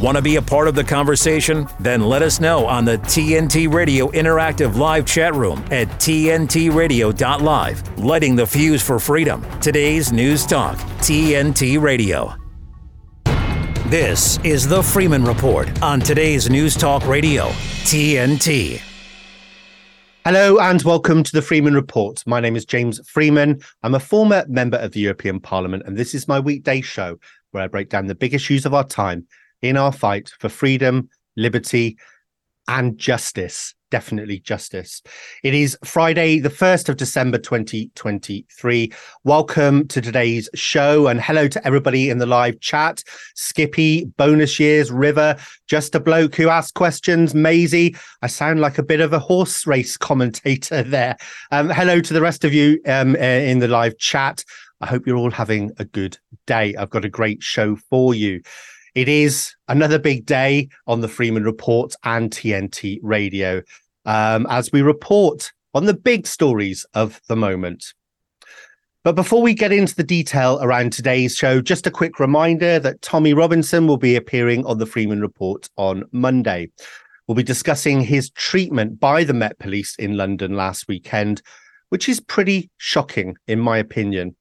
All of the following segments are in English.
Want to be a part of the conversation? Then let us know on the TNT Radio Interactive Live chat room at TNTRadio.live. Lighting the fuse for freedom. Today's News Talk, TNT Radio. This is the Freeman Report on today's News Talk Radio, TNT. Hello and welcome to the Freeman Report. My name is James Freeman. I'm a former member of the European Parliament, and this is my weekday show where I break down the big issues of our time in our fight for freedom, liberty, and justice. Definitely justice. It is Friday, the 1st of December 2023. Welcome to today's show and hello to everybody in the live chat. Skippy, bonus years, River, just a bloke who asks questions, Maisie. I sound like a bit of a horse race commentator there. Um, hello to the rest of you um, uh, in the live chat. I hope you're all having a good day. I've got a great show for you. It is another big day on the Freeman Report and TNT Radio um, as we report on the big stories of the moment. But before we get into the detail around today's show, just a quick reminder that Tommy Robinson will be appearing on the Freeman Report on Monday. We'll be discussing his treatment by the Met Police in London last weekend, which is pretty shocking, in my opinion.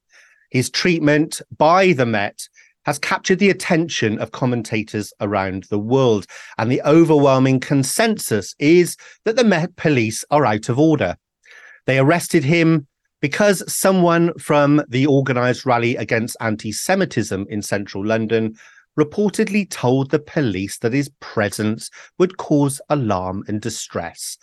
His treatment by the Met has captured the attention of commentators around the world. And the overwhelming consensus is that the Met Police are out of order. They arrested him because someone from the organised rally against anti Semitism in central London reportedly told the police that his presence would cause alarm and distress.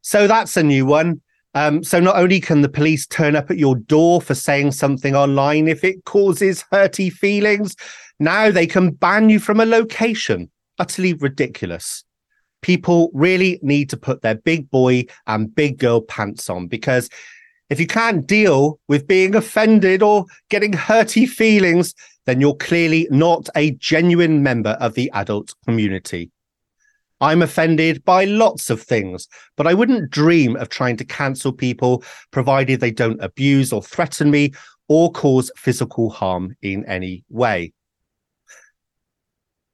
So that's a new one. Um, so not only can the police turn up at your door for saying something online if it causes hurty feelings, now they can ban you from a location. Utterly ridiculous. People really need to put their big boy and big girl pants on because if you can't deal with being offended or getting hurty feelings, then you're clearly not a genuine member of the adult community. I'm offended by lots of things, but I wouldn't dream of trying to cancel people provided they don't abuse or threaten me or cause physical harm in any way.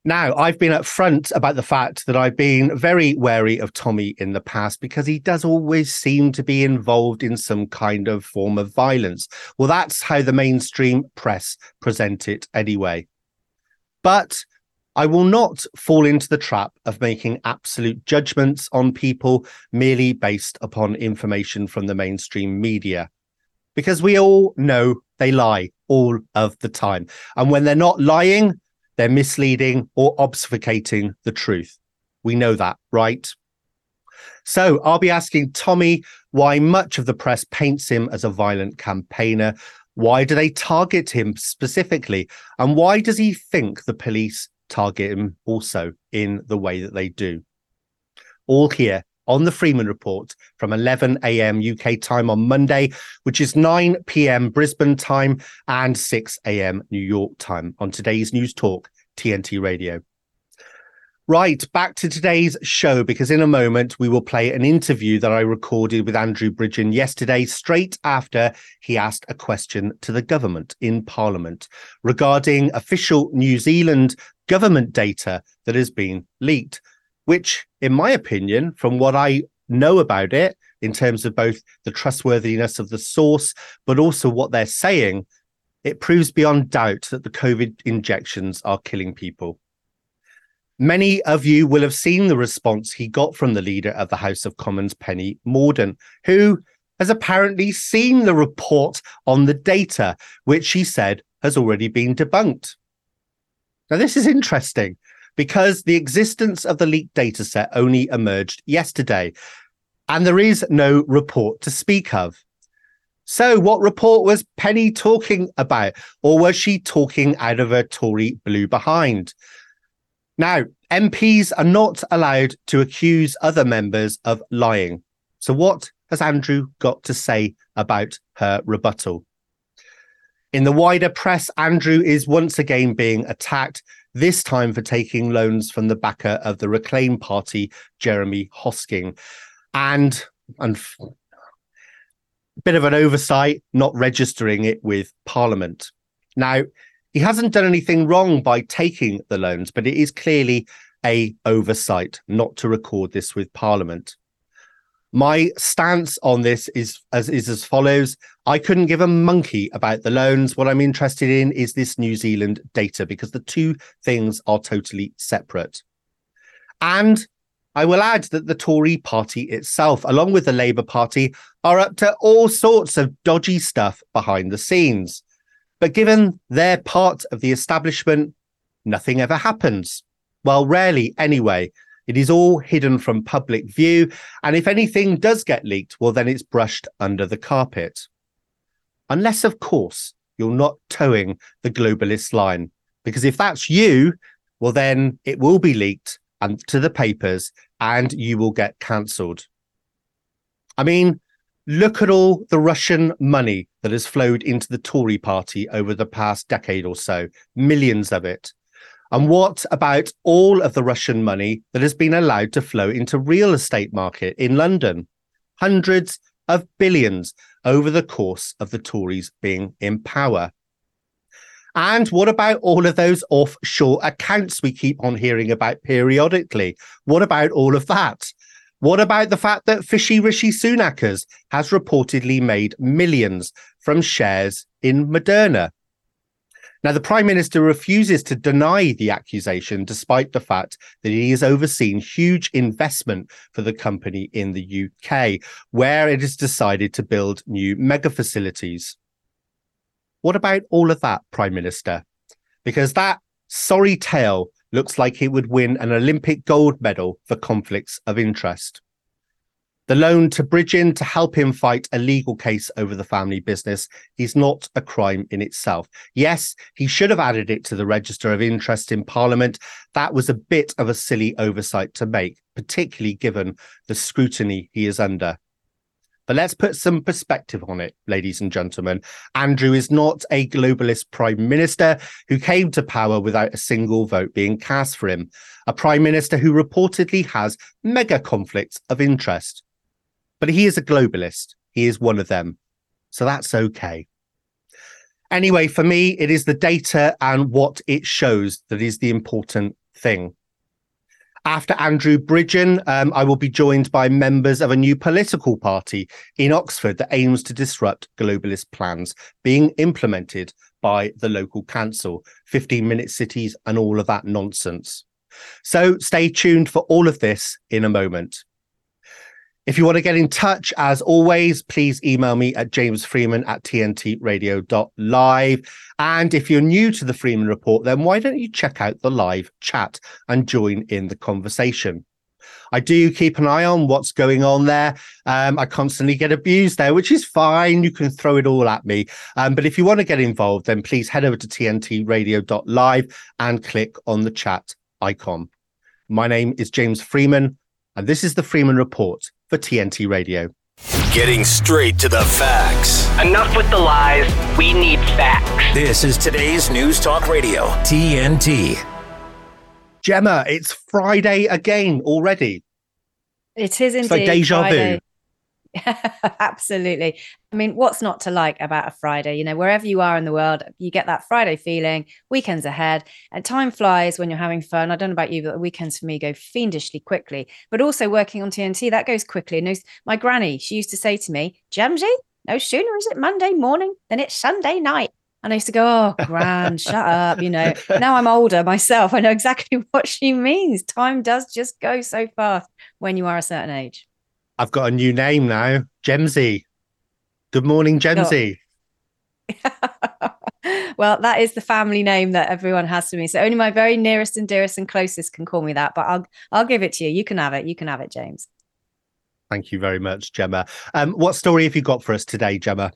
Now, I've been upfront about the fact that I've been very wary of Tommy in the past because he does always seem to be involved in some kind of form of violence. Well, that's how the mainstream press present it anyway. But I will not fall into the trap of making absolute judgments on people merely based upon information from the mainstream media. Because we all know they lie all of the time. And when they're not lying, they're misleading or obfuscating the truth. We know that, right? So I'll be asking Tommy why much of the press paints him as a violent campaigner. Why do they target him specifically? And why does he think the police target him also in the way that they do. All here on the Freeman Report from 11 a.m. UK time on Monday, which is 9 p.m. Brisbane time and 6 a.m. New York time on today's News Talk TNT Radio. Right, back to today's show, because in a moment we will play an interview that I recorded with Andrew Bridgen yesterday, straight after he asked a question to the government in Parliament regarding official New Zealand government data that has been leaked, which, in my opinion, from what I know about it, in terms of both the trustworthiness of the source, but also what they're saying, it proves beyond doubt that the COVID injections are killing people. Many of you will have seen the response he got from the leader of the House of Commons, Penny Mordaunt, who has apparently seen the report on the data, which she said has already been debunked. Now, this is interesting because the existence of the leaked dataset only emerged yesterday, and there is no report to speak of. So, what report was Penny talking about, or was she talking out of her Tory blue behind? Now, MPs are not allowed to accuse other members of lying. So, what has Andrew got to say about her rebuttal? In the wider press, Andrew is once again being attacked, this time for taking loans from the backer of the Reclaim Party, Jeremy Hosking. And, and bit of an oversight, not registering it with Parliament. Now, He hasn't done anything wrong by taking the loans, but it is clearly a oversight not to record this with Parliament. My stance on this is as is as follows. I couldn't give a monkey about the loans. What I'm interested in is this New Zealand data because the two things are totally separate. And I will add that the Tory party itself, along with the Labour Party, are up to all sorts of dodgy stuff behind the scenes. But given their part of the establishment, nothing ever happens. Well, rarely anyway. It is all hidden from public view. And if anything does get leaked, well, then it's brushed under the carpet. Unless, of course, you're not toeing the globalist line. Because if that's you, well, then it will be leaked and to the papers and you will get cancelled. I mean, look at all the Russian money that has flowed into the Tory party over the past decade or so, millions of it. And what about all of the Russian money that has been allowed to flow into real estate market in London? Hundreds of billions over the course of the Tories being in power. And what about all of those offshore accounts we keep on hearing about periodically? What about all of that? What about the fact that fishy Rishi Sunakers has reportedly made millions from shares in Moderna? Now, the Prime Minister refuses to deny the accusation, despite the fact that he has overseen huge investment for the company in the UK, where it has decided to build new mega facilities. What about all of that, Prime Minister? Because that sorry tale looks like it would win an Olympic gold medal for conflicts of interest. The loan to Bridgen to help him fight a legal case over the family business is not a crime in itself. Yes, he should have added it to the register of interest in Parliament. That was a bit of a silly oversight to make, particularly given the scrutiny he is under. But let's put some perspective on it, ladies and gentlemen. Andrew is not a globalist prime minister who came to power without a single vote being cast for him, a prime minister who reportedly has mega conflicts of interest. But he is a globalist. He is one of them. So that's okay. Anyway, for me, it is the data and what it shows that is the important thing. After Andrew Bridgen, um, I will be joined by members of a new political party in Oxford that aims to disrupt globalist plans being implemented by the local council, 15 minute cities, and all of that nonsense. So stay tuned for all of this in a moment. If you want to get in touch, as always, please email me at jamesfreeman at tntradio.live. And if you're new to the Freeman Report, then why don't you check out the live chat and join in the conversation? I do keep an eye on what's going on there. Um, I constantly get abused there, which is fine. You can throw it all at me. Um, but if you want to get involved, then please head over to tntradio.live and click on the chat icon. My name is James Freeman, and this is the Freeman Report for TNT Radio. Getting straight to the facts. Enough with the lies. We need facts. This is today's News Talk Radio, TNT. Gemma, it's Friday again already. It is indeed. It's like deja Friday. vu. Absolutely. I mean, what's not to like about a Friday? You know, wherever you are in the world, you get that Friday feeling, weekends ahead, and time flies when you're having fun. I don't know about you, but the weekends for me go fiendishly quickly. But also working on TNT, that goes quickly. And my granny, she used to say to me, Jamsy, no sooner is it Monday morning than it's Sunday night. And I used to go, oh, grand, shut up. You know, now I'm older myself. I know exactly what she means. Time does just go so fast when you are a certain age. I've got a new name now, Gemsy. Good morning, Gemsy. well, that is the family name that everyone has for me. So only my very nearest and dearest and closest can call me that. But I'll I'll give it to you. You can have it. You can have it, James. Thank you very much, Gemma. Um, what story have you got for us today, Gemma?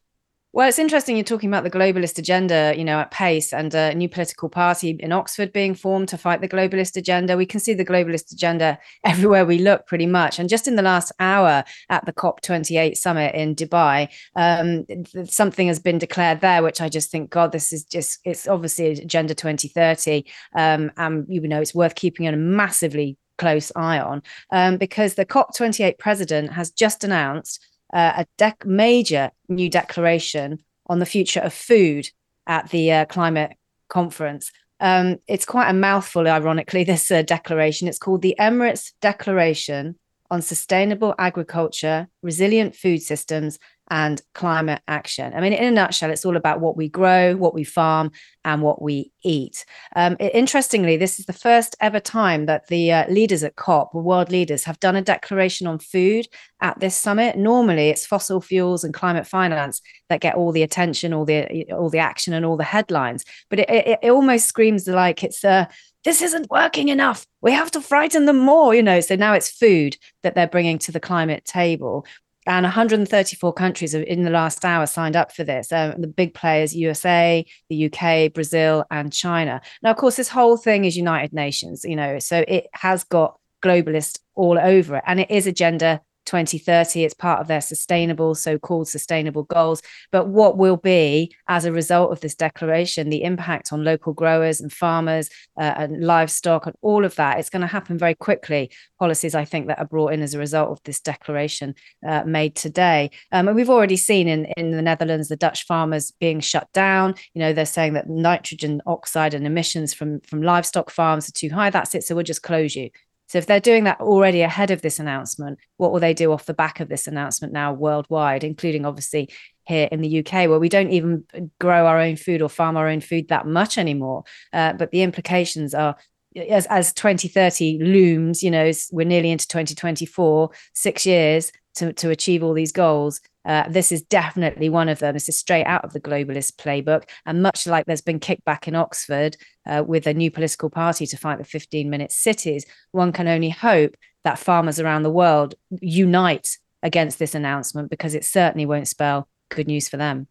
Well, it's interesting you're talking about the globalist agenda, you know, at pace and a new political party in Oxford being formed to fight the globalist agenda. We can see the globalist agenda everywhere we look, pretty much. And just in the last hour at the COP28 summit in Dubai, um, something has been declared there, which I just think, God, this is just, it's obviously Agenda 2030. Um, and, you know, it's worth keeping a massively close eye on um, because the COP28 president has just announced uh, a dec- major new declaration on the future of food at the uh, climate conference. Um, it's quite a mouthful, ironically, this uh, declaration. It's called the Emirates Declaration on Sustainable Agriculture, Resilient Food Systems, and climate action. I mean, in a nutshell, it's all about what we grow, what we farm, and what we eat. Um, interestingly, this is the first ever time that the uh, leaders at COP, the world leaders, have done a declaration on food at this summit. Normally, it's fossil fuels and climate finance that get all the attention, all the all the action, and all the headlines. But it, it, it almost screams like it's a uh, this isn't working enough. We have to frighten them more, you know. So now it's food that they're bringing to the climate table and 134 countries have in the last hour signed up for this. Um, the big players, USA, the UK, Brazil, and China. Now, of course, this whole thing is United Nations, you know, so it has got globalists all over it, and it is Agenda 2030. It's part of their sustainable, so called sustainable goals. But what will be, as a result of this declaration, the impact on local growers and farmers uh, and livestock and all of that, it's going to happen very quickly. Policies, I think, that are brought in as a result of this declaration uh, made today. Um, and we've already seen in, in the Netherlands the Dutch farmers being shut down. You know, they're saying that nitrogen oxide and emissions from, from livestock farms are too high. That's it. So we'll just close you. So if they're doing that already ahead of this announcement, what will they do off the back of this announcement now worldwide, including obviously here in the UK, where we don't even grow our own food or farm our own food that much anymore? Uh, but the implications are as as 2030 looms, you know, we're nearly into 2024, six years to, to achieve all these goals. Uh, this is definitely one of them. This is straight out of the globalist playbook. And much like there's been kickback in Oxford uh, with a new political party to fight the 15 minute cities, one can only hope that farmers around the world unite against this announcement because it certainly won't spell good news for them.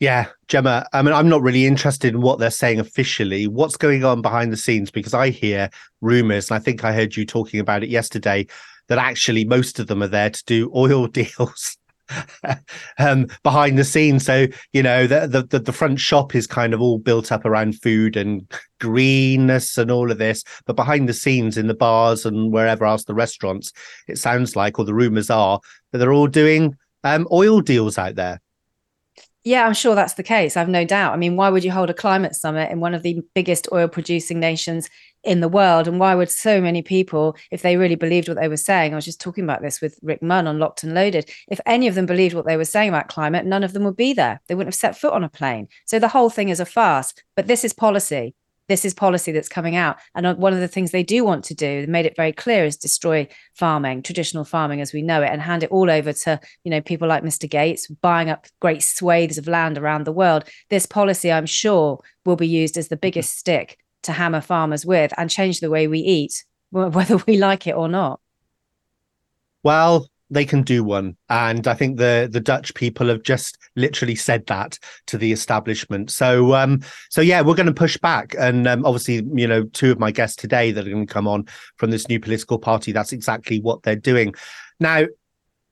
Yeah, Gemma, I mean, I'm not really interested in what they're saying officially. What's going on behind the scenes? Because I hear rumors, and I think I heard you talking about it yesterday, that actually most of them are there to do oil deals. um, behind the scenes. So you know the, the the front shop is kind of all built up around food and greenness and all of this, but behind the scenes in the bars and wherever else the restaurants, it sounds like, or the rumors are that they're all doing um, oil deals out there. Yeah, I'm sure that's the case. I've no doubt. I mean, why would you hold a climate summit in one of the biggest oil producing nations in the world? And why would so many people, if they really believed what they were saying, I was just talking about this with Rick Munn on Locked and Loaded, if any of them believed what they were saying about climate, none of them would be there. They wouldn't have set foot on a plane. So the whole thing is a farce. But this is policy this is policy that's coming out. And uh, one of the things they do want to do, they made it very clear, is destroy farming, traditional farming as we know it, and hand it all over to you know people like Mr. Gates buying up great swathes of land around the world. This policy, I'm sure, will be used as the biggest stick to hammer farmers with and change the way we eat, whether we like it or not. Well, they can do one. And i think the the dutch people have just literally said that to the establishment. So um so yeah we're going to push back. And um, obviously you know two of my guests today that are going to come on from this new political party that's exactly what they're doing. Now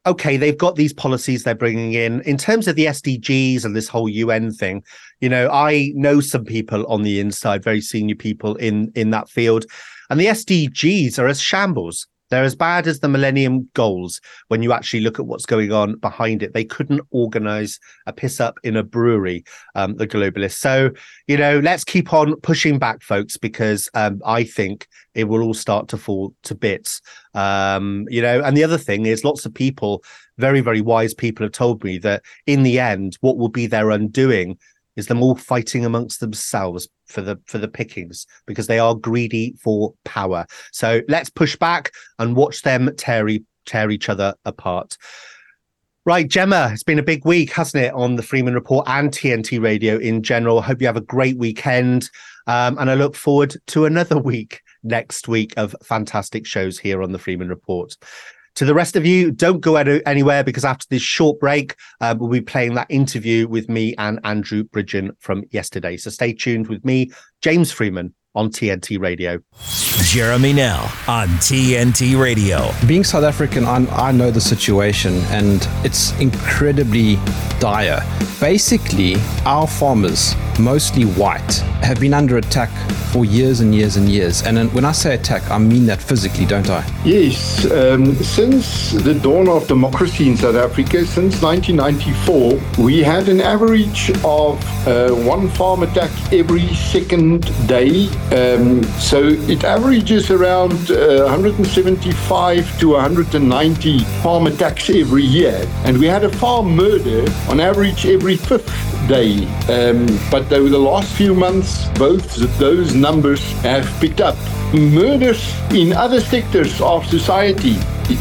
okay they've got these policies they're bringing in. In terms of the sdgs and this whole un thing you know i know some people on the inside very senior people in in that field and the sdgs are as shambles they're as bad as the Millennium Goals when you actually look at what's going on behind it. They couldn't organize a piss up in a brewery, um, the globalists. So, you know, let's keep on pushing back, folks, because um, I think it will all start to fall to bits. Um, you know, and the other thing is lots of people, very, very wise people have told me that in the end, what will be their undoing is them all fighting amongst themselves for the for the pickings because they are greedy for power. So let's push back and watch them tear tear each other apart. Right, Gemma, it's been a big week, hasn't it, on the Freeman Report and TNT Radio in general. Hope you have a great weekend. Um, and I look forward to another week next week of fantastic shows here on the Freeman Report. To the rest of you, don't go anywhere because after this short break, uh, we'll be playing that interview with me and Andrew Bridgen from yesterday. So stay tuned with me, James Freeman, on TNT Radio. Jeremy Now on TNT Radio. Being South African, I'm, i know the situation and it's incredibly dire. Basically, our farmers mostly white, have been under attack for years and years and years. And when I say attack, I mean that physically, don't I? Yes. Um, since the dawn of democracy in South Africa, since 1994, we had an average of uh, one farm attack every second day. Um, so it averages around uh, 175 to 190 farm attacks every year. And we had a farm murder on average every fifth day. Um, but over the last few months, both those numbers have picked up. Murders in other sectors of society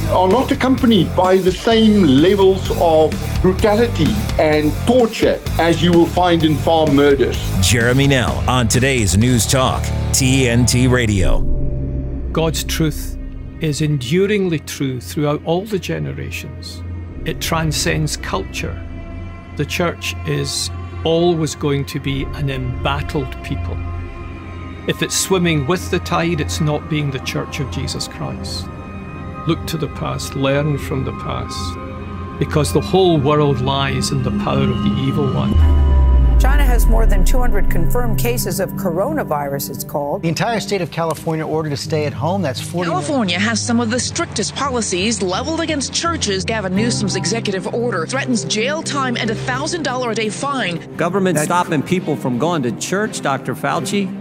are not accompanied by the same levels of brutality and torture as you will find in farm murders. Jeremy Nell on today's News Talk, TNT Radio. God's truth is enduringly true throughout all the generations. It transcends culture. The church is always going to be an embattled people. If it's swimming with the tide, it's not being the church of Jesus Christ. Look to the past, learn from the past, because the whole world lies in the power of the evil one. China has more than 200 confirmed cases of coronavirus, it's called. The entire state of California ordered to stay at home. That's 40 California has some of the strictest policies leveled against churches. Gavin Newsom's executive order threatens jail time and a $1,000 a day fine. Government stopping people from going to church, Dr. Fauci.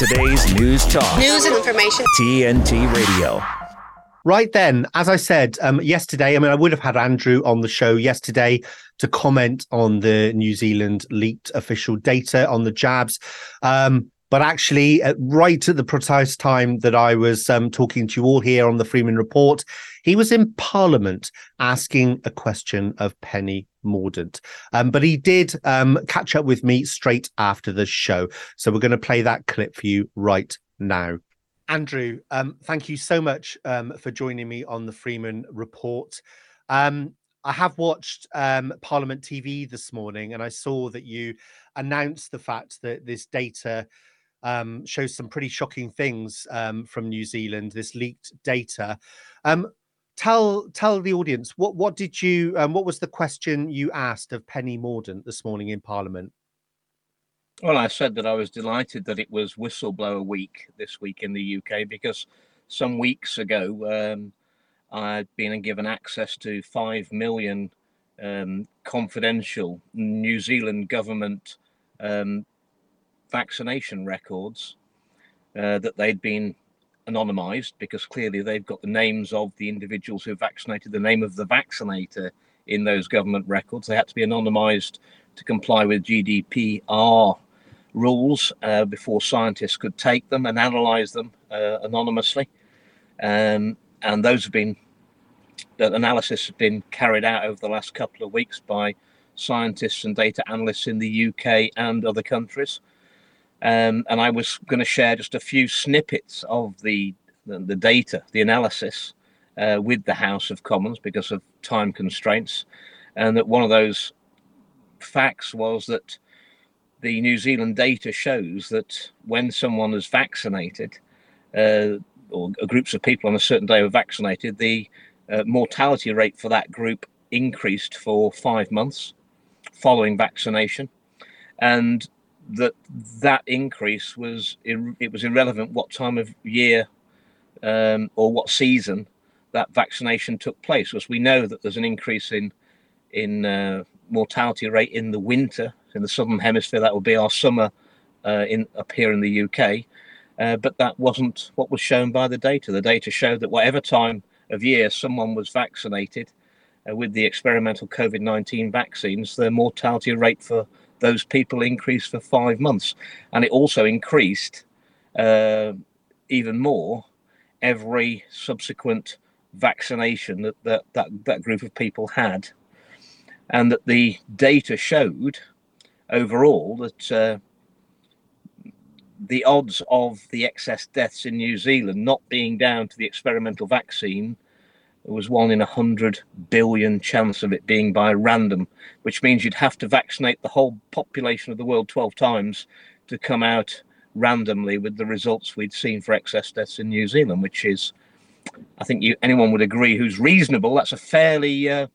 Today's news talk. News and information. TNT Radio. Right then, as I said um, yesterday, I mean, I would have had Andrew on the show yesterday to comment on the New Zealand leaked official data on the jabs. Um, but actually, uh, right at the precise time that I was um, talking to you all here on the Freeman Report, he was in Parliament asking a question of Penny Mordaunt. Um, but he did um, catch up with me straight after the show. So we're going to play that clip for you right now. Andrew, um, thank you so much um, for joining me on the Freeman Report. Um, I have watched um, Parliament TV this morning and I saw that you announced the fact that this data shows some pretty shocking things from New Zealand, this leaked data. Tell tell the audience what what did you what was the question you asked of Penny Mordaunt this morning in Parliament? Well, I said that I was delighted that it was Whistleblower Week this week in the UK because some weeks ago um, I'd been given access to 5 million um, confidential New Zealand government um, vaccination records uh, that they'd been anonymized because clearly they've got the names of the individuals who vaccinated, the name of the vaccinator in those government records. They had to be anonymized to comply with GDPR rules uh, before scientists could take them and analyze them uh, anonymously. Um, and those have been, the analysis has been carried out over the last couple of weeks by scientists and data analysts in the UK and other countries. Um, and I was going to share just a few snippets of the, the, the data, the analysis uh, with the House of Commons because of time constraints. And that one of those facts was that the New Zealand data shows that when someone is vaccinated, uh, or groups of people on a certain day were vaccinated, the uh, mortality rate for that group increased for five months following vaccination, and that that increase was it was irrelevant what time of year um, or what season that vaccination took place. Because we know that there's an increase in in uh, mortality rate in the winter in the southern hemisphere. That would be our summer uh, in up here in the UK. Uh, but that wasn't what was shown by the data. The data showed that whatever time of year someone was vaccinated uh, with the experimental COVID 19 vaccines, the mortality rate for those people increased for five months. And it also increased uh, even more every subsequent vaccination that, that, that, that group of people had. And that the data showed overall that uh, the odds of the excess deaths in New Zealand not being down to the experimental vaccine was one in a hundred billion chance of it being by random, which means you'd have to vaccinate the whole population of the world 12 times to come out randomly with the results we'd seen for excess deaths in New Zealand, which is, I think you anyone would agree who's reasonable. That's a fairly uh,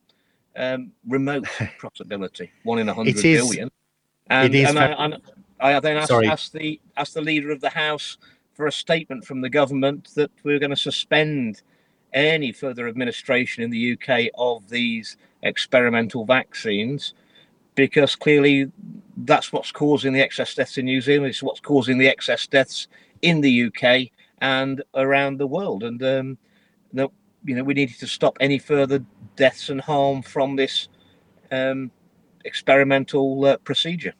um, remote possibility, one in a hundred billion. And, and, I, and I then asked, asked, the asked the leader of the House for a statement from the government that we were going to suspend any further administration in the UK of these experimental vaccines because clearly that's what's causing the excess deaths in New Zealand. It's what's causing the excess deaths in the UK and around the world. And um, you know we needed to stop any further deaths and harm from this um, experimental uh, procedure.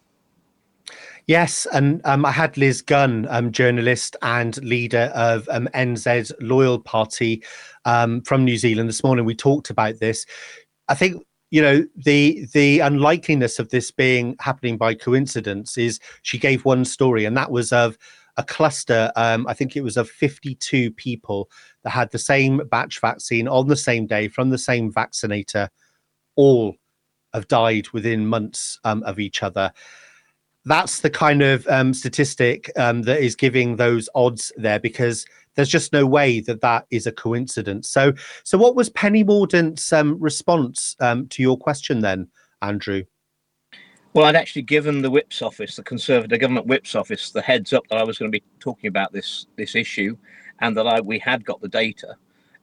Yes, and um, I had Liz Gunn, um, journalist and leader of um, NZ's Loyal Party um, from New Zealand this morning. We talked about this. I think you know the the unlikeliness of this being happening by coincidence is she gave one story, and that was of a cluster. Um, I think it was of 52 people that had the same batch vaccine on the same day from the same vaccinator, all have died within months um, of each other that's the kind of um, statistic um, that is giving those odds there because there's just no way that that is a coincidence. So, so what was Penny Mordaunt's um, response um, to your question then, Andrew? Well, I'd actually given the Whip's office, the Conservative Government Whip's office, the heads up that I was going to be talking about this this issue, and that I we had got the data,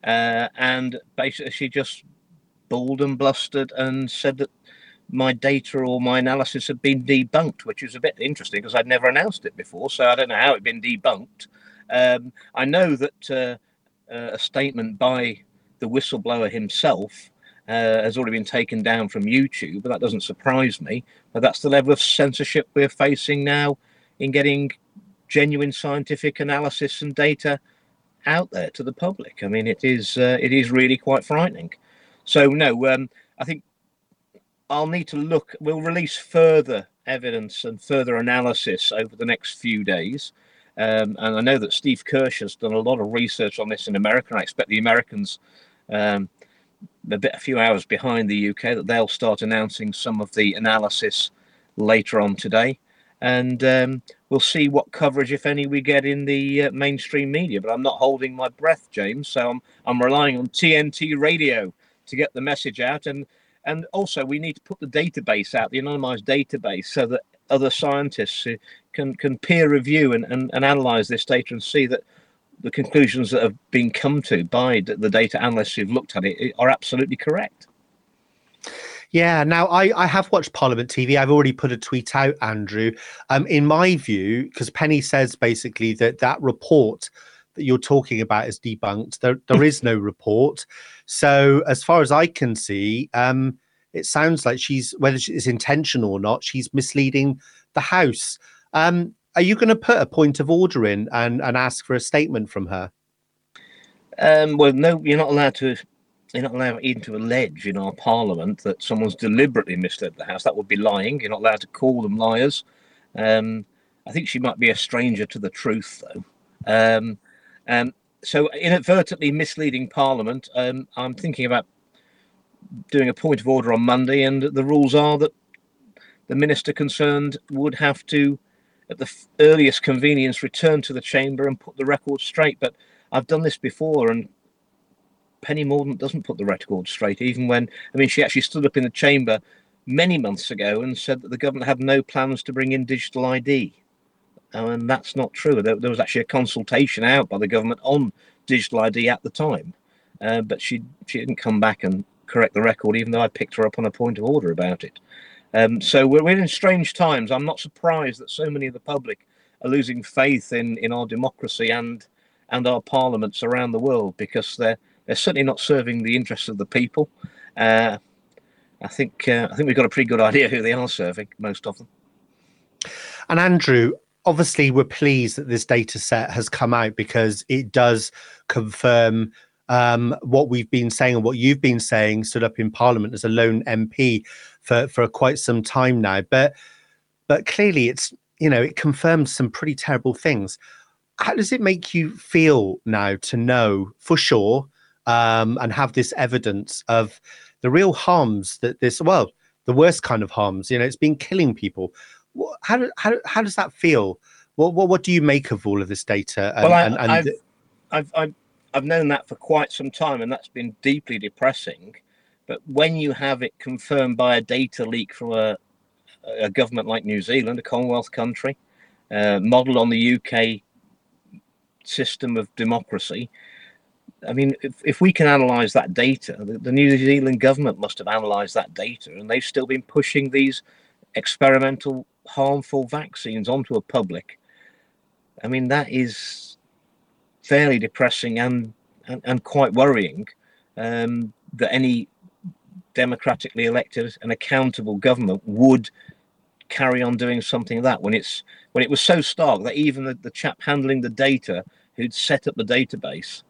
uh, and basically she just bawled and blustered and said that my data or my analysis had been debunked, which is a bit interesting because I'd never announced it before. So I don't know how it'd been debunked. Um, I know that uh, uh, a statement by the whistleblower himself uh, has already been taken down from YouTube, but that doesn't surprise me. But that's the level of censorship we're facing now in getting genuine scientific analysis and data out there to the public. I mean, it is uh, it is really quite frightening. So no, um, I think I'll need to look. We'll release further evidence and further analysis over the next few days. Um, and I know that Steve Kirsch has done a lot of research on this in America. And I expect the Americans, um, a bit a few hours behind the UK, that they'll start announcing some of the analysis later on today. And um, we'll see what coverage, if any, we get in the uh, mainstream media. But I'm not holding my breath, James. So I'm I'm relying on TNT Radio to get the message out. And and also, we need to put the database out, the anonymized database, so that other scientists can can peer review and, and, and analyze this data and see that the conclusions that have been come to by the data analysts who've looked at it are absolutely correct. Yeah, now I, I have watched Parliament TV. I've already put a tweet out, Andrew. Um, in my view, because Penny says basically that that report that you're talking about is debunked. There, there is no report. So, as far as I can see, um, it sounds like she's, whether it's intentional or not, she's misleading the House. Um, are you going to put a point of order in and, and ask for a statement from her? Um, well, no, you're not allowed to. You're not allowed even to allege in our parliament that someone's deliberately misled the House. That would be lying. You're not allowed to call them liars. Um, I think she might be a stranger to the truth, though. Um, um, so, inadvertently misleading Parliament. Um, I'm thinking about doing a point of order on Monday, and the rules are that the minister concerned would have to, at the earliest convenience, return to the chamber and put the record straight. But I've done this before, and Penny Mordaunt doesn't put the record straight, even when, I mean, she actually stood up in the chamber many months ago and said that the government had no plans to bring in digital ID. And that's not true. There, there was actually a consultation out by the government on digital ID at the time. Uh, but she she didn't come back and correct the record, even though I picked her up on a point of order about it. Um, so we're, we're in strange times. I'm not surprised that so many of the public are losing faith in, in our democracy and and our parliaments around the world because they're they're certainly not serving the interests of the people. Uh, I think uh, I think we've got a pretty good idea who they are serving, most of them. And Andrew, obviously, we're pleased that this data set has come out because it does confirm um, what we've been saying and what you've been saying, stood up in Parliament as a lone MP for for quite some time now. But but clearly, it's you know it confirms some pretty terrible things. How does it make you feel now to know for sure um, and have this evidence of the real harms that this well the worst kind of harms you know it's been killing people how, do, how, how does that feel what, what what do you make of all of this data and, well, I, and, and I've, I've, I've, I've known that for quite some time and that's been deeply depressing but when you have it confirmed by a data leak from a, a government like New Zealand a Commonwealth country uh, modeled on the UK system of democracy I mean, if, if we can analyze that data, the, the, New Zealand government must have analyzed that data, and they've still been pushing these experimental harmful vaccines onto a public. I mean, that is fairly depressing and and, and quite worrying um, that any democratically elected and accountable government would carry on doing something like that when it's when it was so stark that even the, the chap handling the data who'd set up the database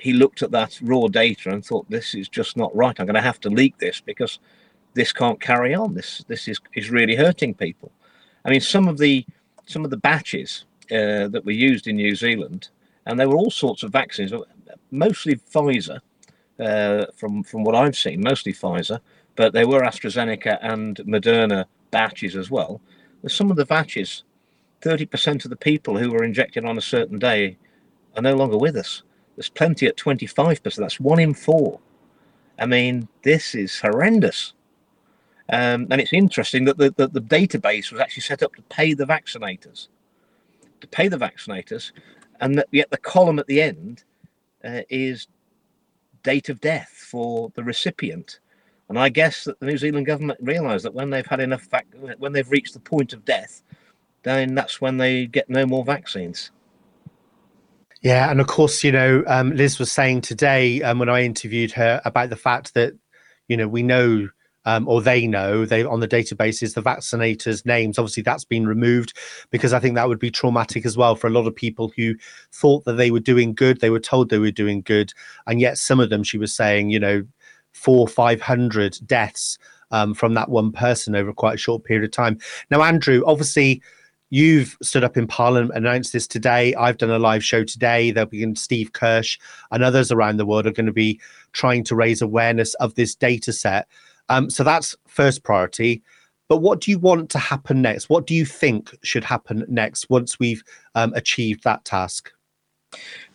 he looked at that raw data and thought, this is just not right. I'm going to have to leak this because this can't carry on. This this is is really hurting people. I mean, some of the some of the batches uh, that were used in New Zealand, and there were all sorts of vaccines, mostly Pfizer, uh, from from what I've seen, mostly Pfizer, but there were AstraZeneca and Moderna batches as well. Some of the batches, 30% of the people who were injected on a certain day are no longer with us. There's plenty at 25%. That's one in four. I mean, this is horrendous. Um, and it's interesting that the, the, the, database was actually set up to pay the vaccinators, to pay the vaccinators, and that yet the column at the end uh, is date of death for the recipient. And I guess that the New Zealand government realised that when they've had enough, vac- when they've reached the point of death, then that's when they get no more vaccines. Yeah, and of course, you know, um, Liz was saying today um, when I interviewed her about the fact that, you know, we know um, or they know they on the databases the vaccinators' names. Obviously, that's been removed because I think that would be traumatic as well for a lot of people who thought that they were doing good. They were told they were doing good, and yet some of them, she was saying, you know, four, five hundred deaths um, from that one person over quite a short period of time. Now, Andrew, obviously You've stood up in Parliament, announced this today. I've done a live show today. There'll be Steve Kirsch and others around the world are going to be trying to raise awareness of this data set. Um, so that's first priority. But what do you want to happen next? What do you think should happen next once we've um, achieved that task?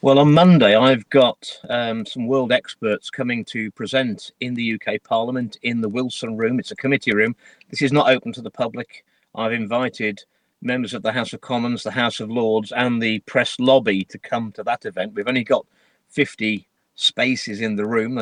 Well, on Monday, I've got um, some world experts coming to present in the UK Parliament in the Wilson Room. It's a committee room. This is not open to the public. I've invited members of the House of Commons, the House of Lords, and the press lobby to come to that event. We've only got 50 spaces in the room.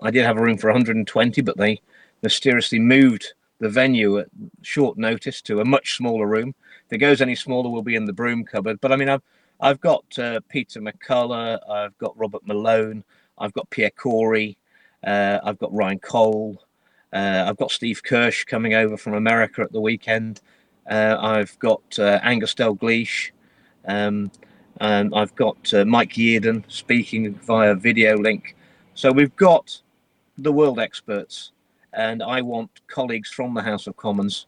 I did have a room for 120, but they mysteriously moved the venue at short notice to a much smaller room. If it goes any smaller, we'll be in the broom cupboard. But I mean, I've I've got uh, Peter McCullough, I've got Robert Malone, I've got Pierre Kory, uh, I've got Ryan Cole, uh, I've got Steve Kirsch coming over from America at the weekend. Uh, I've got uh, Angus Dalgleish. Um, and I've got uh, Mike Yeadon speaking via video link. So we've got the world experts, and I want colleagues from the House of Commons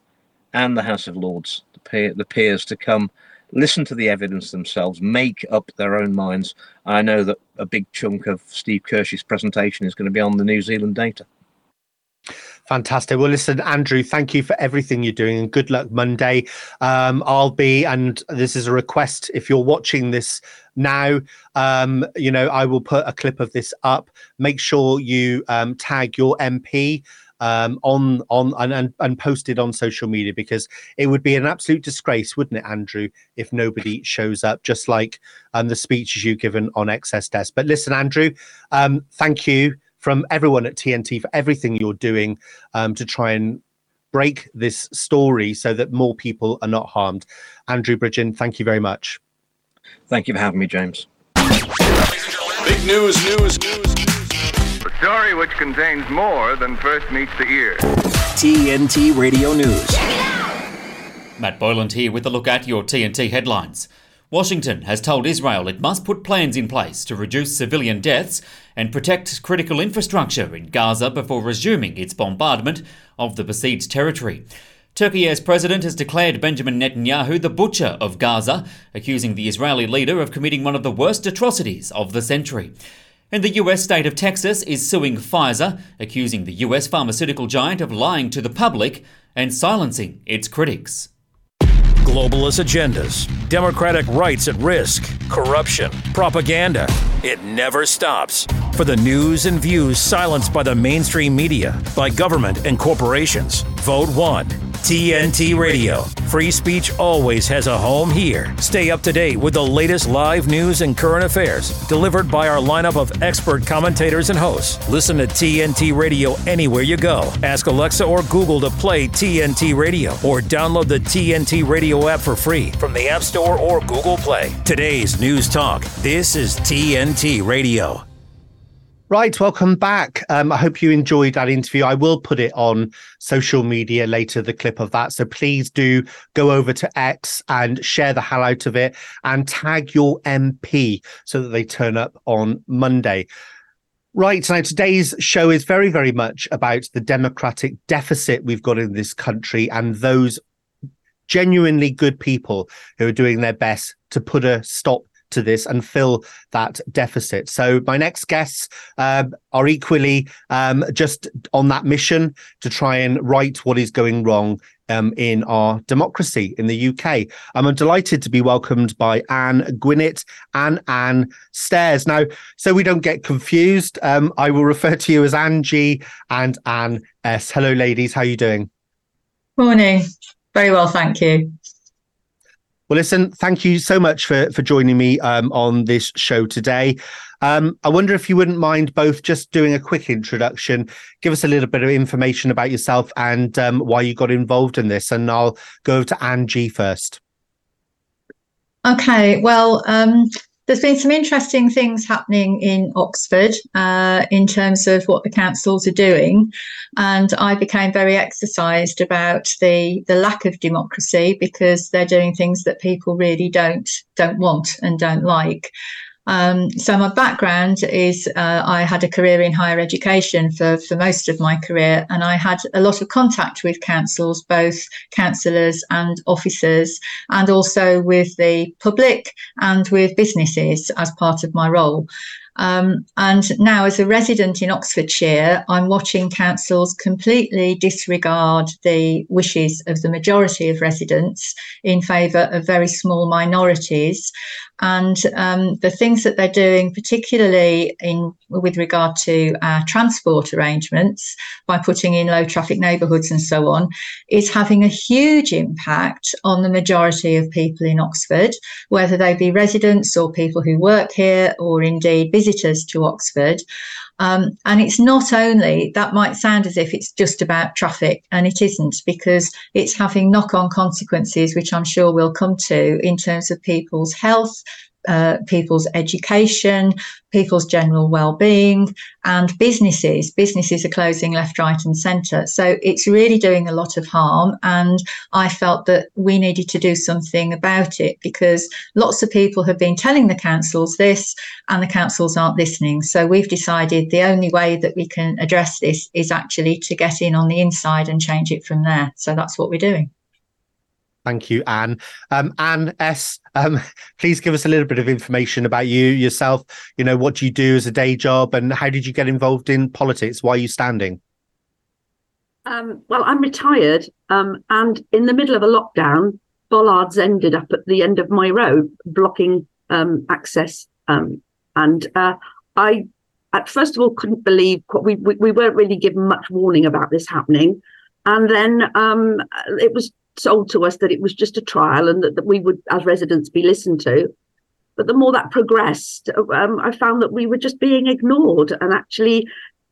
and the House of Lords, the, peer, the peers, to come listen to the evidence themselves, make up their own minds. I know that a big chunk of Steve Kirsch's presentation is going to be on the New Zealand data. Fantastic. Well, listen, Andrew, thank you for everything you're doing and good luck Monday. Um, I'll be, and this is a request if you're watching this now, um, you know, I will put a clip of this up. Make sure you um, tag your MP um, on on and, and and post it on social media because it would be an absolute disgrace, wouldn't it, Andrew, if nobody shows up, just like um, the speeches you've given on excess deaths. But listen, Andrew, um, thank you from everyone at TNT for everything you're doing um, to try and break this story so that more people are not harmed. Andrew Bridgen, thank you very much. Thank you for having me, James. Big news, news, news. A story which contains more than first meets the ear. TNT Radio News. Matt Boyland here with a look at your TNT headlines. Washington has told Israel it must put plans in place to reduce civilian deaths and protect critical infrastructure in Gaza before resuming its bombardment of the besieged territory. Turkey's president has declared Benjamin Netanyahu the butcher of Gaza, accusing the Israeli leader of committing one of the worst atrocities of the century. And the US state of Texas is suing Pfizer, accusing the US pharmaceutical giant of lying to the public and silencing its critics globalist agendas, democratic rights at risk, corruption, propaganda. It never stops. For the news and views silenced by the mainstream media, by government and corporations, vote one. TNT Radio. Free speech always has a home here. Stay up to date with the latest live news and current affairs delivered by our lineup of expert commentators and hosts. Listen to TNT Radio anywhere you go. Ask Alexa or Google to play TNT Radio or download the TNT Radio app for free from the App Store or Google Play. Today's News Talk. This is TNT Radio. Right, welcome back. Um, I hope you enjoyed that interview. I will put it on social media later, the clip of that. So please do go over to X and share the hell out of it and tag your MP so that they turn up on Monday. Right. Now, today's show is very, very much about the democratic deficit we've got in this country and those genuinely good people who are doing their best to put a stop to this and fill that deficit. So my next guests um, are equally um, just on that mission to try and right what is going wrong um, in our democracy in the UK. I'm delighted to be welcomed by Anne Gwinnett and Anne Stares. Now, so we don't get confused, um, I will refer to you as Anne G and Anne S. Hello, ladies. How are you doing? Morning. Very well, thank you. Well, listen, thank you so much for for joining me um, on this show today. Um, I wonder if you wouldn't mind both just doing a quick introduction, give us a little bit of information about yourself and um, why you got involved in this, and I'll go to Anne G first. Okay, well, um, there's been some interesting things happening in Oxford uh, in terms of what the councils are doing, and I became very exercised about the the lack of democracy because they're doing things that people really don't don't want and don't like. Um, so my background is uh, I had a career in higher education for, for most of my career, and I had a lot of contact with councils, both councillors and officers, and also with the public and with businesses as part of my role. Um, and now, as a resident in Oxfordshire, I'm watching councils completely disregard the wishes of the majority of residents in favour of very small minorities. And um, the things that they're doing, particularly in with regard to uh, transport arrangements, by putting in low traffic neighbourhoods and so on, is having a huge impact on the majority of people in Oxford, whether they be residents or people who work here or indeed visitors to Oxford. Um, and it's not only that might sound as if it's just about traffic, and it isn't because it's having knock on consequences, which I'm sure we'll come to in terms of people's health, uh, people's education, people's general well-being, and businesses. Businesses are closing left, right, and centre. So it's really doing a lot of harm. And I felt that we needed to do something about it because lots of people have been telling the councils this, and the councils aren't listening. So we've decided the only way that we can address this is actually to get in on the inside and change it from there. So that's what we're doing. Thank you, Anne. Um, Anne S. Um, please give us a little bit of information about you yourself. You know, what do you do as a day job, and how did you get involved in politics? Why are you standing? Um, well, I'm retired, um, and in the middle of a lockdown, bollards ended up at the end of my road, blocking um, access. Um, and uh, I, at first of all, couldn't believe we, we, we weren't really given much warning about this happening, and then um, it was told to us that it was just a trial and that, that we would, as residents, be listened to. But the more that progressed, um, I found that we were just being ignored and actually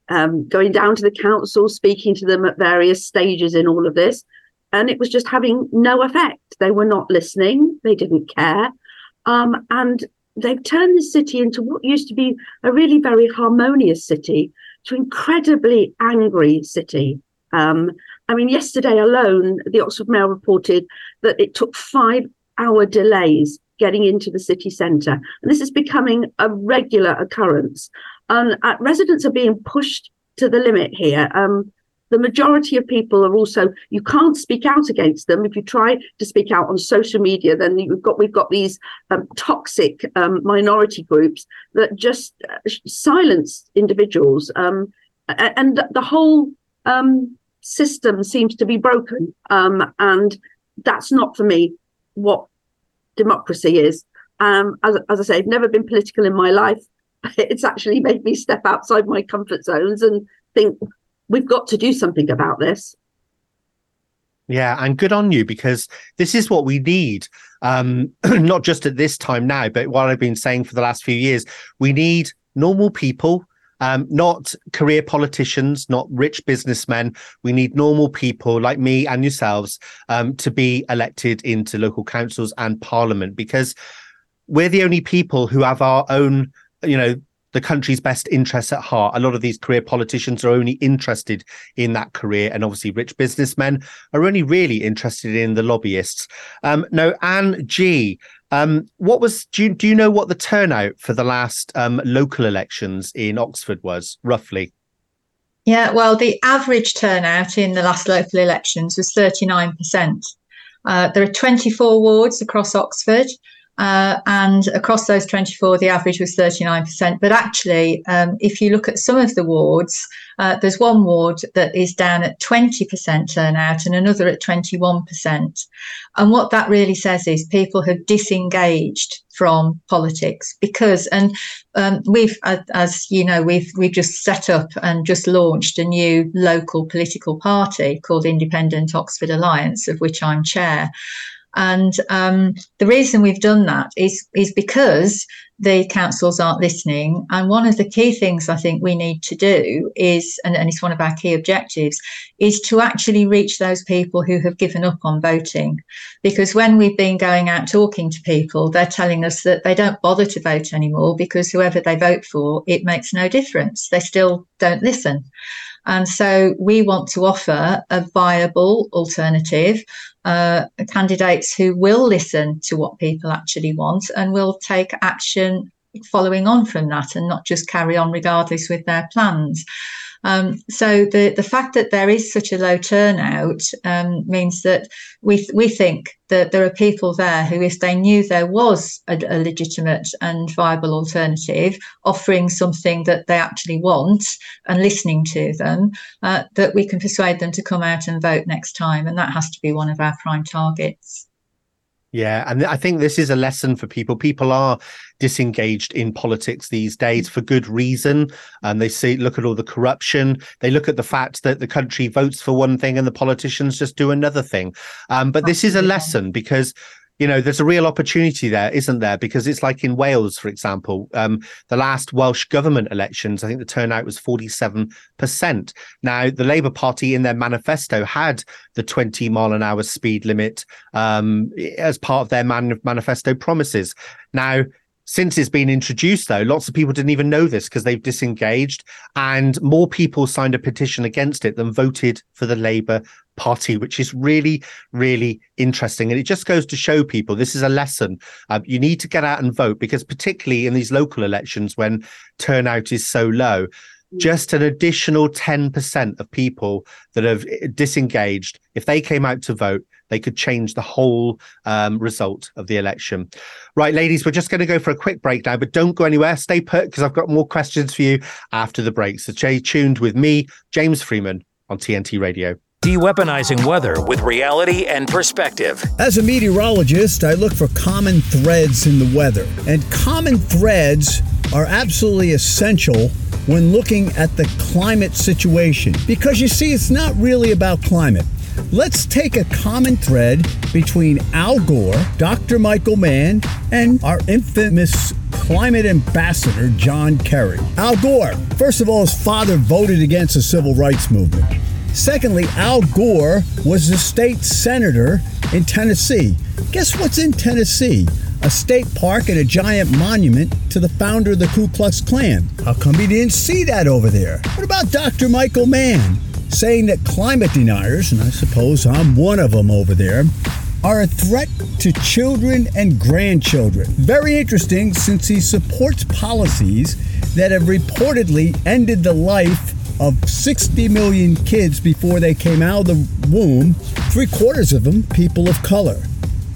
um, going down to the council, speaking to them at various stages in all of this. And it was just having no effect. They were not listening, they didn't care. Um, and they've turned the city into what used to be a really very harmonious city to incredibly angry city. Um, I mean, yesterday alone, the Oxford Mail reported that it took five hour delays getting into the city centre. And this is becoming a regular occurrence. And uh, residents are being pushed to the limit here. Um, the majority of people are also you can't speak out against them if you try to speak out on social media then we've got we've got these um, toxic um, minority groups that just uh, silence individuals um, and the whole um, system seems to be broken. Um, and that's not for me what democracy is. Um, as, as I say, I've never been political in my life. It's actually made me step outside my comfort zones and think we've got to do something about this. Yeah, and good on you because this is what we need. Um, not just at this time now, but what I've been saying for the last few years. We need normal people um, not career politicians, not rich businessmen. We need normal people like me and yourselves um, to be elected into local councils and parliament because we're the only people who have our own, you know, the country's best interests at heart. A lot of these career politicians are only interested in that career, and obviously, rich businessmen are only really interested in the lobbyists. Um, no, Anne G. Um, what was do you, do you know what the turnout for the last um, local elections in Oxford was roughly? Yeah, well, the average turnout in the last local elections was 39%. Uh, there are 24 wards across Oxford. Uh, and across those 24, the average was 39%. But actually, um, if you look at some of the wards, uh, there's one ward that is down at 20% turnout and another at 21%. And what that really says is people have disengaged from politics because, and um, we've, as you know, we've we've just set up and just launched a new local political party called Independent Oxford Alliance, of which I'm chair. And um, the reason we've done that is is because the councils aren't listening. And one of the key things I think we need to do is, and, and it's one of our key objectives, is to actually reach those people who have given up on voting. Because when we've been going out talking to people, they're telling us that they don't bother to vote anymore because whoever they vote for, it makes no difference. They still don't listen. And so we want to offer a viable alternative, uh, candidates who will listen to what people actually want and will take action following on from that and not just carry on regardless with their plans. Um, so the the fact that there is such a low turnout um, means that we we think that there are people there who, if they knew there was a, a legitimate and viable alternative offering something that they actually want and listening to them, uh, that we can persuade them to come out and vote next time, and that has to be one of our prime targets. Yeah, and I think this is a lesson for people. People are disengaged in politics these days for good reason. And they see, look at all the corruption. They look at the fact that the country votes for one thing and the politicians just do another thing. Um, but this is a lesson because you know, there's a real opportunity there, isn't there? Because it's like in Wales, for example, um, the last Welsh government elections, I think the turnout was 47%. Now, the Labour Party in their manifesto had the 20 mile an hour speed limit um, as part of their man- manifesto promises. Now, Since it's been introduced, though, lots of people didn't even know this because they've disengaged, and more people signed a petition against it than voted for the Labour Party, which is really, really interesting. And it just goes to show people this is a lesson. Um, you need to get out and vote because, particularly in these local elections when turnout is so low, just an additional 10% of people that have disengaged, if they came out to vote, they could change the whole um, result of the election. Right, ladies, we're just going to go for a quick break now, but don't go anywhere. Stay put because I've got more questions for you after the break. So stay tuned with me, James Freeman, on TNT Radio. De-weaponizing weather with reality and perspective. As a meteorologist, I look for common threads in the weather. And common threads are absolutely essential when looking at the climate situation. Because you see, it's not really about climate. Let's take a common thread between Al Gore, Dr. Michael Mann, and our infamous climate ambassador, John Kerry. Al Gore, first of all, his father voted against the civil rights movement. Secondly, Al Gore was a state senator in Tennessee. Guess what's in Tennessee? A state park and a giant monument to the founder of the Ku Klux Klan. How come he didn't see that over there? What about Dr. Michael Mann? saying that climate deniers, and I suppose I'm one of them over there, are a threat to children and grandchildren. Very interesting since he supports policies that have reportedly ended the life of 60 million kids before they came out of the womb, three quarters of them people of color.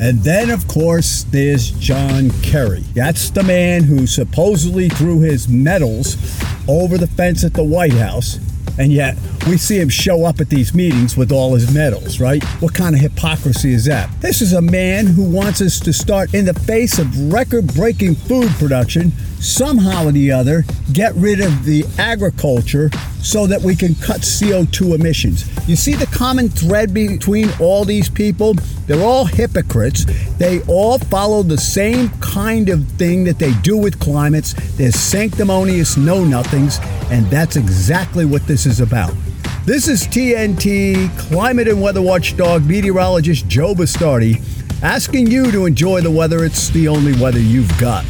And then, of course, there's John Kerry. That's the man who supposedly threw his medals over the fence at the White House and yet we see him show up at these meetings with all his medals, right? What kind of hypocrisy is that? This is a man who wants us to start, in the face of record breaking food production, somehow or the other, get rid of the agriculture so that we can cut CO2 emissions. You see the common thread between all these people? They're all hypocrites. They all follow the same kind of thing that they do with climates. They're sanctimonious know nothings, and that's exactly what this is about. This is TNT climate and weather watchdog meteorologist Joe Bastardi asking you to enjoy the weather. It's the only weather you've got.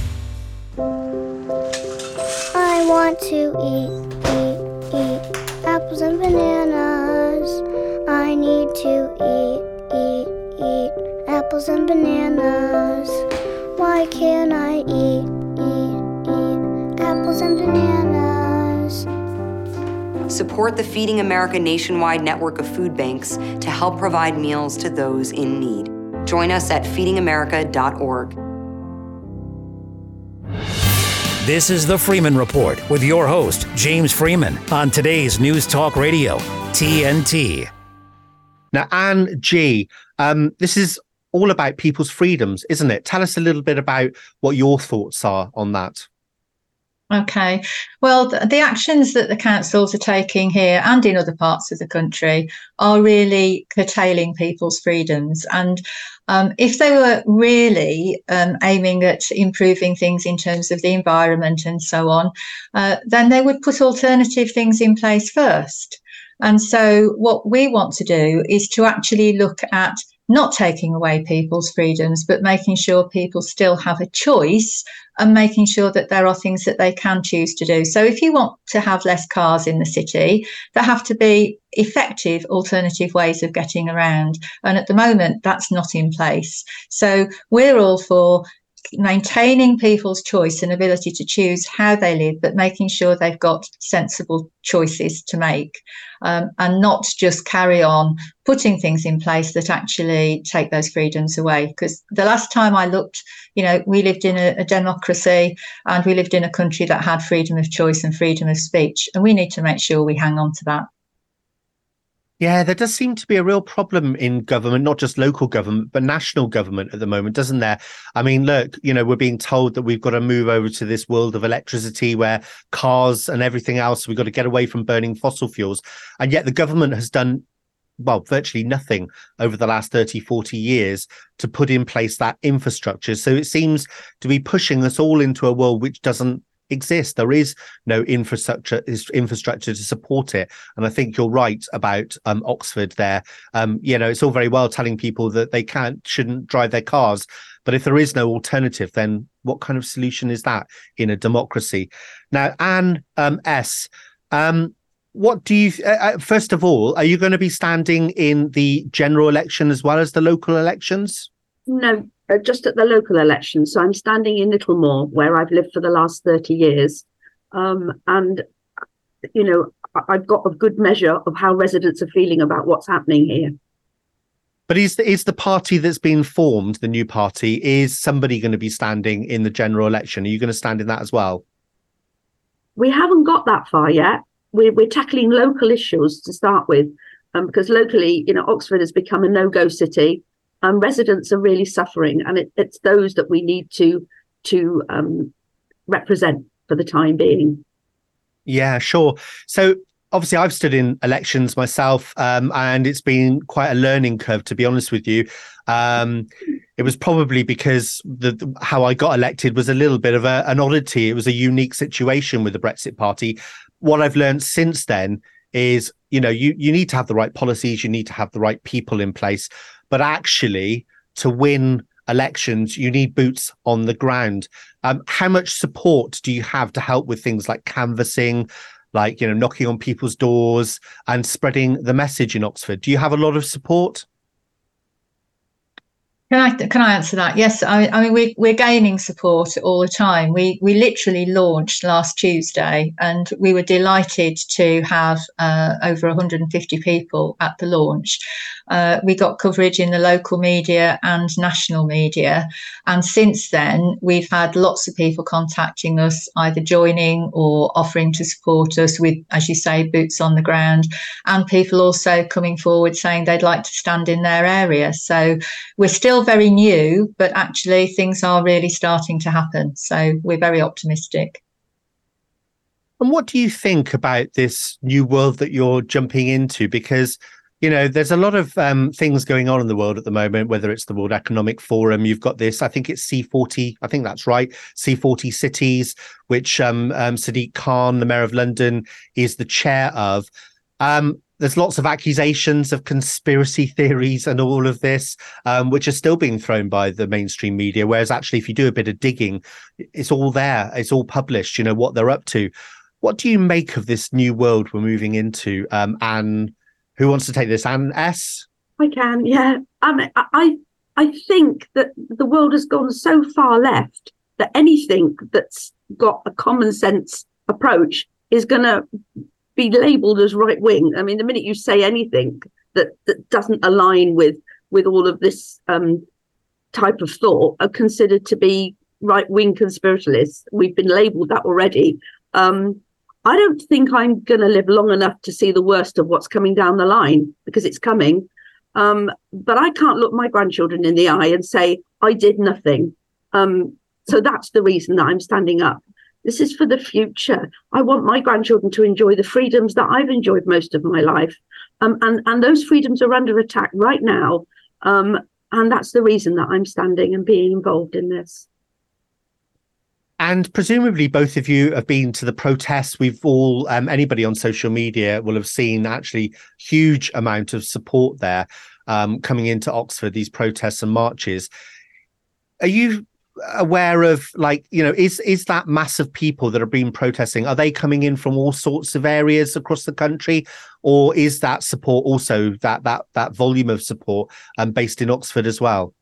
I want to eat, eat, eat apples and bananas. I need to eat, eat, eat apples and bananas. Why can't I eat, eat, eat apples and bananas? Support the Feeding America nationwide network of food banks to help provide meals to those in need. Join us at feedingamerica.org. This is the Freeman Report with your host, James Freeman, on today's News Talk Radio, TNT. Now, Anne G, um, this is all about people's freedoms, isn't it? Tell us a little bit about what your thoughts are on that. Okay. Well, the, the, actions that the councils are taking here and in other parts of the country are really curtailing people's freedoms. And um, if they were really um, aiming at improving things in terms of the environment and so on, uh, then they would put alternative things in place first. And so, what we want to do is to actually look at not taking away people's freedoms, but making sure people still have a choice and making sure that there are things that they can choose to do. So, if you want to have less cars in the city, there have to be effective alternative ways of getting around. And at the moment, that's not in place. So, we're all for maintaining people's choice and ability to choose how they live, but making sure they've got sensible choices to make um, and not just carry on putting things in place that actually take those freedoms away. Because the last time I looked, you know, we lived in a, a democracy and we lived in a country that had freedom of choice and freedom of speech. And we need to make sure we hang on to that. Yeah, there does seem to be a real problem in government, not just local government, but national government at the moment, doesn't there? I mean, look, you know, we're being told that we've got to move over to this world of electricity where cars and everything else, we've got to get away from burning fossil fuels. And yet the government has done, well, virtually nothing over the last 30, 40 years to put in place that infrastructure. So it seems to be pushing us all into a world which doesn't exist. There is no infrastructure is infrastructure to support it. And I think you're right about um, Oxford there. Um, you know, it's all very well telling people that they can't shouldn't drive their cars, but if there is no alternative, then what kind of solution is that in a democracy? Now, Anne um, S. Um, what do you uh, uh, first of all are you going to be standing in the general election as well as the local elections no uh, just at the local election. So i'm standing in littlemore where i've lived for the last 30 years. Um, and you know i've got a good measure of how residents are feeling about what's happening here. But is the, is the party that's been formed the new party is somebody going to be standing in the general election? Are you going to stand in that as well? We haven't got that far yet. We're, we're tackling local issues to start with, um, because locally, you know, Oxford has become a no-go city, and residents are really suffering, and it, it's those that we need to to um, represent for the time being. Yeah, sure. So obviously I've stood in elections myself, um, and it's been quite a learning curve, to be honest with you. Um, it was probably because the, the, how I got elected was a little bit of a, an oddity. It was a unique situation with the Brexit Party, what I've learned since then is, you know, you you need to have the right policies, you need to have the right people in place, but actually to win elections, you need boots on the ground. Um, how much support do you have to help with things like canvassing, like you know, knocking on people's doors and spreading the message in Oxford? Do you have a lot of support? Can I can I answer that? Yes, I, I mean we we're gaining support all the time. We we literally launched last Tuesday, and we were delighted to have uh, over 150 people at the launch. Uh, we got coverage in the local media and national media, and since then we've had lots of people contacting us, either joining or offering to support us with, as you say, boots on the ground, and people also coming forward saying they'd like to stand in their area. So we're still very new, but actually things are really starting to happen. So we're very optimistic. And what do you think about this new world that you're jumping into? Because you know, there's a lot of um, things going on in the world at the moment, whether it's the World Economic Forum, you've got this, I think it's C40, I think that's right, C40 Cities, which um, um, Sadiq Khan, the Mayor of London, is the chair of. Um, there's lots of accusations of conspiracy theories and all of this, um, which are still being thrown by the mainstream media. Whereas actually, if you do a bit of digging, it's all there, it's all published. You know what they're up to. What do you make of this new world we're moving into? Um, and who wants to take this? Anne S. I can, yeah. I I I think that the world has gone so far left that anything that's got a common sense approach is going to be labeled as right wing. I mean, the minute you say anything that, that doesn't align with with all of this um, type of thought are considered to be right wing conspiratorialists. We've been labeled that already. Um, I don't think I'm going to live long enough to see the worst of what's coming down the line because it's coming. Um, but I can't look my grandchildren in the eye and say, I did nothing. Um, so that's the reason that I'm standing up. This is for the future. I want my grandchildren to enjoy the freedoms that I've enjoyed most of my life. Um, and, and those freedoms are under attack right now. Um, and that's the reason that I'm standing and being involved in this. And presumably, both of you have been to the protests. We've all, um, anybody on social media will have seen actually huge amount of support there um, coming into Oxford, these protests and marches. Are you aware of like you know is is that mass of people that are being protesting are they coming in from all sorts of areas across the country? Or is that support also that that that volume of support um based in oxford as well?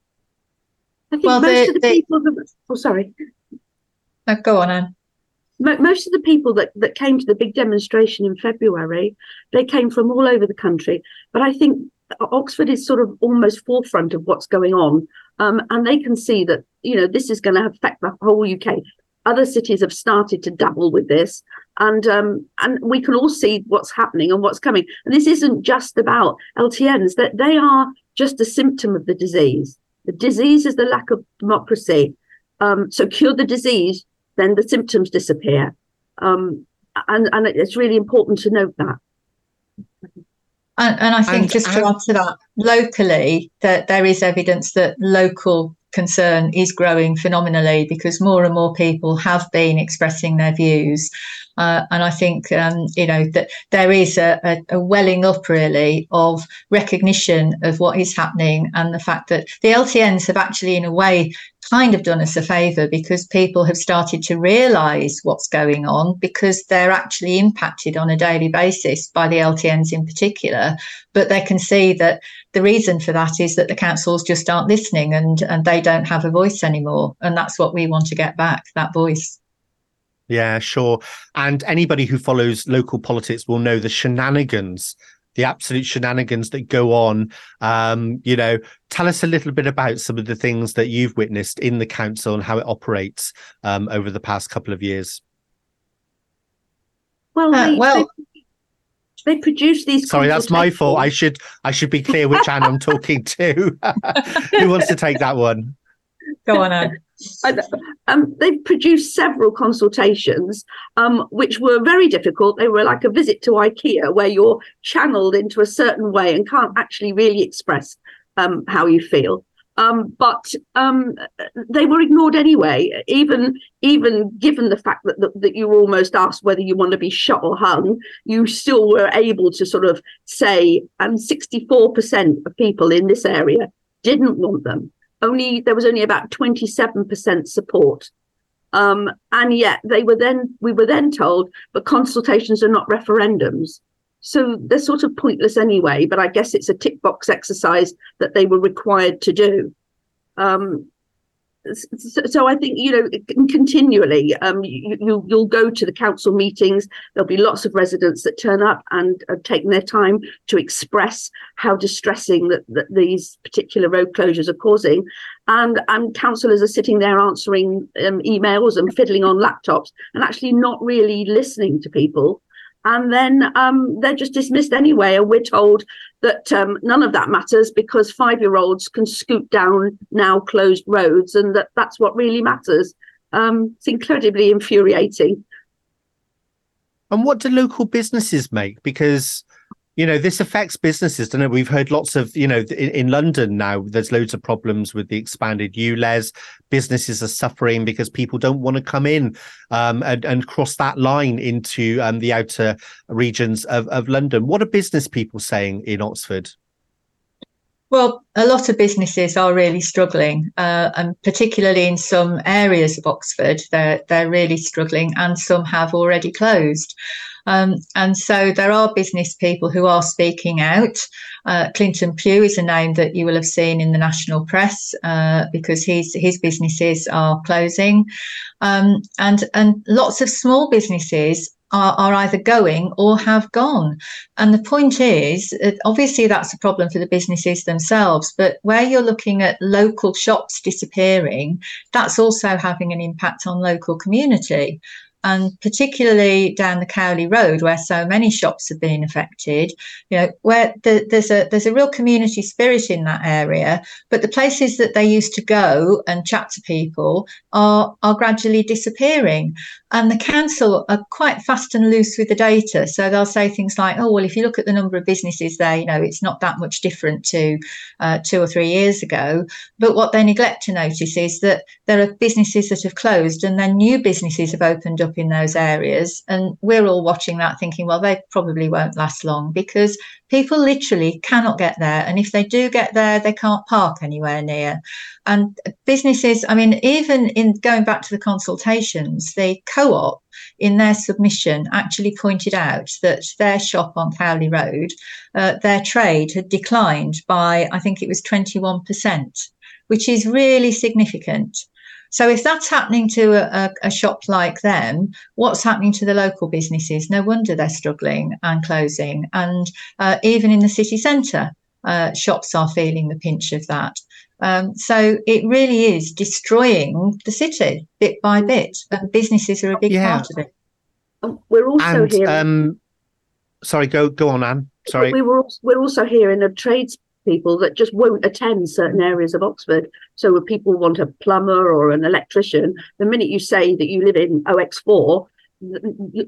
I think well, most they, of the they, people that, oh sorry. No, go on Anne. most of the people that, that came to the big demonstration in february they came from all over the country. But i think oxford is sort of almost forefront of what's going on um, and they can see that you know this is going to affect the whole UK. Other cities have started to dabble with this, and um, and we can all see what's happening and what's coming. And this isn't just about LTNs; that they are just a symptom of the disease. The disease is the lack of democracy. Um, so cure the disease, then the symptoms disappear. Um, and and it's really important to note that. And, and I think and, just to add to that, locally, that there is evidence that local concern is growing phenomenally because more and more people have been expressing their views. Uh, and I think, um, you know, that there is a, a, a, welling up really of recognition of what is happening and the fact that the LTNs have actually, in a way, kind of done us a favour because people have started to realise what's going on because they're actually impacted on a daily basis by the LTNs in particular. But they can see that the reason for that is that the councils just aren't listening and, and they don't have a voice anymore. And that's what we want to get back that voice. Yeah, sure. And anybody who follows local politics will know the shenanigans, the absolute shenanigans that go on. Um, you know, tell us a little bit about some of the things that you've witnessed in the council and how it operates um, over the past couple of years. Well, uh, they, well. They, they produce these. Sorry, that's my fault. I should I should be clear which Anne I'm talking to. Who wants to take that one? Go on, Anne. Um, they've produced several consultations, um, which were very difficult. They were like a visit to IKEA, where you're channeled into a certain way and can't actually really express um, how you feel. Um, but um, they were ignored anyway, even even given the fact that, that, that you were almost asked whether you want to be shot or hung. You still were able to sort of say, and 64% of people in this area didn't want them only there was only about 27% support. Um, and yet they were then we were then told but consultations are not referendums. So they're sort of pointless anyway but i guess it's a tick box exercise that they were required to do. Um, so, I think you know continually um, you, you will go to the council meetings. There'll be lots of residents that turn up and are taking their time to express how distressing that, that these particular road closures are causing, and and councillors are sitting there answering um, emails and fiddling on laptops and actually not really listening to people and then um, they're just dismissed anyway. And we're told that um, none of that matters because five year olds can scoot down now closed roads, and that that's what really matters. Um, it's incredibly infuriating. And what do local businesses make? Because you know this affects businesses don't it? We've heard lots of you know in, in, london now there's loads of problems with the expanded ULEZ businesses are suffering because people don't want to come in um, and, and, cross that line into um, the outer regions of, of london. What are business people saying in oxford? Well, a lot of businesses are really struggling, uh, and particularly in some areas of Oxford, they're they're really struggling, and some have already closed. Um, and so there are business people who are speaking out. Uh, Clinton Pugh is a name that you will have seen in the national press uh, because his his businesses are closing, um, and and lots of small businesses are, are, either going or have gone. And the point is, obviously, that's a problem for the businesses themselves, but where you're looking at local shops disappearing, that's also having an impact on local community and particularly down the Cowley Road, where so many shops have been affected, you know, where the, there's a there's a real community spirit in that area, but the places that they used to go and chat to people are are gradually disappearing. And the council are quite fast and loose with the data, so they'll say things like, "Oh, well, if you look at the number of businesses there, you know, it's not that much different to uh, two or three years ago." But what they neglect to notice is that there are businesses that have closed, and then new businesses have opened up in those areas. And we're all watching that thinking, well, they probably won't last long because people literally cannot get there. And if they do get there, they can't park anywhere near. And businesses, I mean, even in going back to the consultations, the co op in their submission actually pointed out that their shop on Cowley Road, uh, their trade had declined by, I think it was 21%, which is really significant. So if that's happening to a, a, shop like them, what's happening to the local businesses? No wonder they're struggling and closing. And uh, even in the city centre, uh, shops are feeling the pinch of that. Um, so it really is destroying the city bit by bit, and businesses are a big yeah. part of it. Um, we're also and, hearing. Um, sorry, go go on, Anne. Sorry, we were we're also hearing of trades people that just won't attend certain areas of Oxford. So if people want a plumber or an electrician, the minute you say that you live in OX4,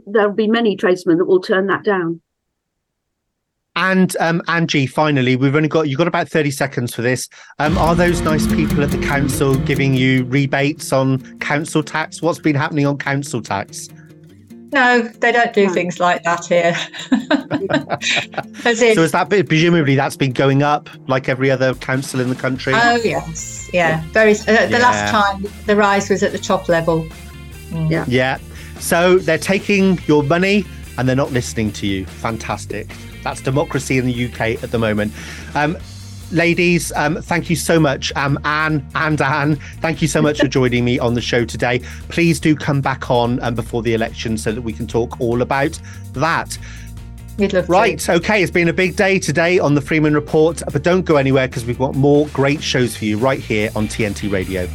there'll be many tradesmen that will turn that down. and um, Anne G, finally, we've only got you've got about thirty seconds for this. Um, are those nice people at the council giving you rebates on council tax? What's been happening on council tax? No, they don't do things like that here. In, So is that presumably that's been going up like every other council in the country? oh yes, yeah. Very. Uh, the Yeah. last time the rise was at the top level. Yeah. Yeah. So they're taking your money and they're not listening to you. Fantastic. That's democracy in the UK at the moment. Um, ladies, um, thank you so much. Um, Anne and Anne, thank you so much for joining me on the show today. Please do come back on um, before the election so that we can talk all about that. We'd love Right. Okay. It's been a big day today on the Freeman Report, but don't go anywhere because we've got more great shows for you right here on TNT Radio.